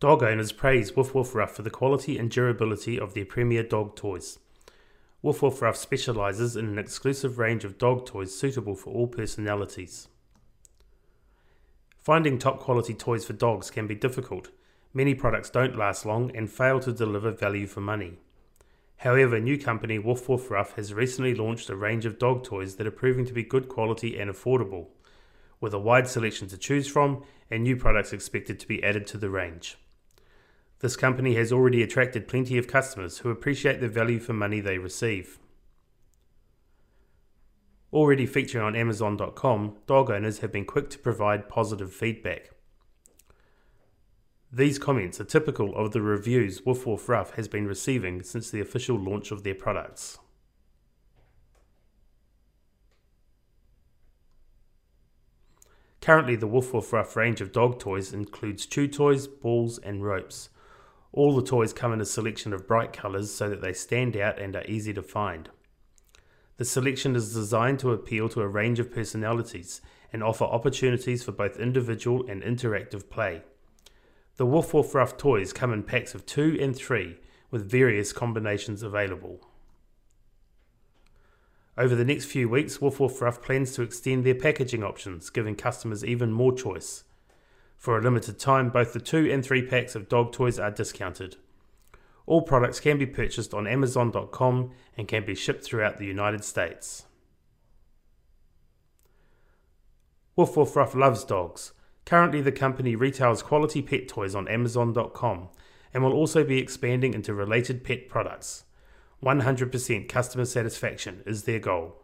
Dog owners praise Woof Woof Ruff for the quality and durability of their premier dog toys. Woof Woof Ruff specialises in an exclusive range of dog toys suitable for all personalities. Finding top quality toys for dogs can be difficult. Many products don't last long and fail to deliver value for money. However, new company Woof Woof Ruff has recently launched a range of dog toys that are proving to be good quality and affordable, with a wide selection to choose from and new products expected to be added to the range. This company has already attracted plenty of customers who appreciate the value for money they receive. Already featuring on Amazon.com, dog owners have been quick to provide positive feedback. These comments are typical of the reviews Woof Woof Ruff has been receiving since the official launch of their products. Currently, the Woof Woof Ruff range of dog toys includes chew toys, balls, and ropes. All the toys come in a selection of bright colours so that they stand out and are easy to find. The selection is designed to appeal to a range of personalities and offer opportunities for both individual and interactive play. The Woof Woof Ruff toys come in packs of two and three with various combinations available. Over the next few weeks, Woof Woof Ruff plans to extend their packaging options, giving customers even more choice. For a limited time, both the 2 and 3 packs of dog toys are discounted. All products can be purchased on Amazon.com and can be shipped throughout the United States. Woof Woof Ruff loves dogs. Currently, the company retails quality pet toys on Amazon.com and will also be expanding into related pet products. 100% customer satisfaction is their goal.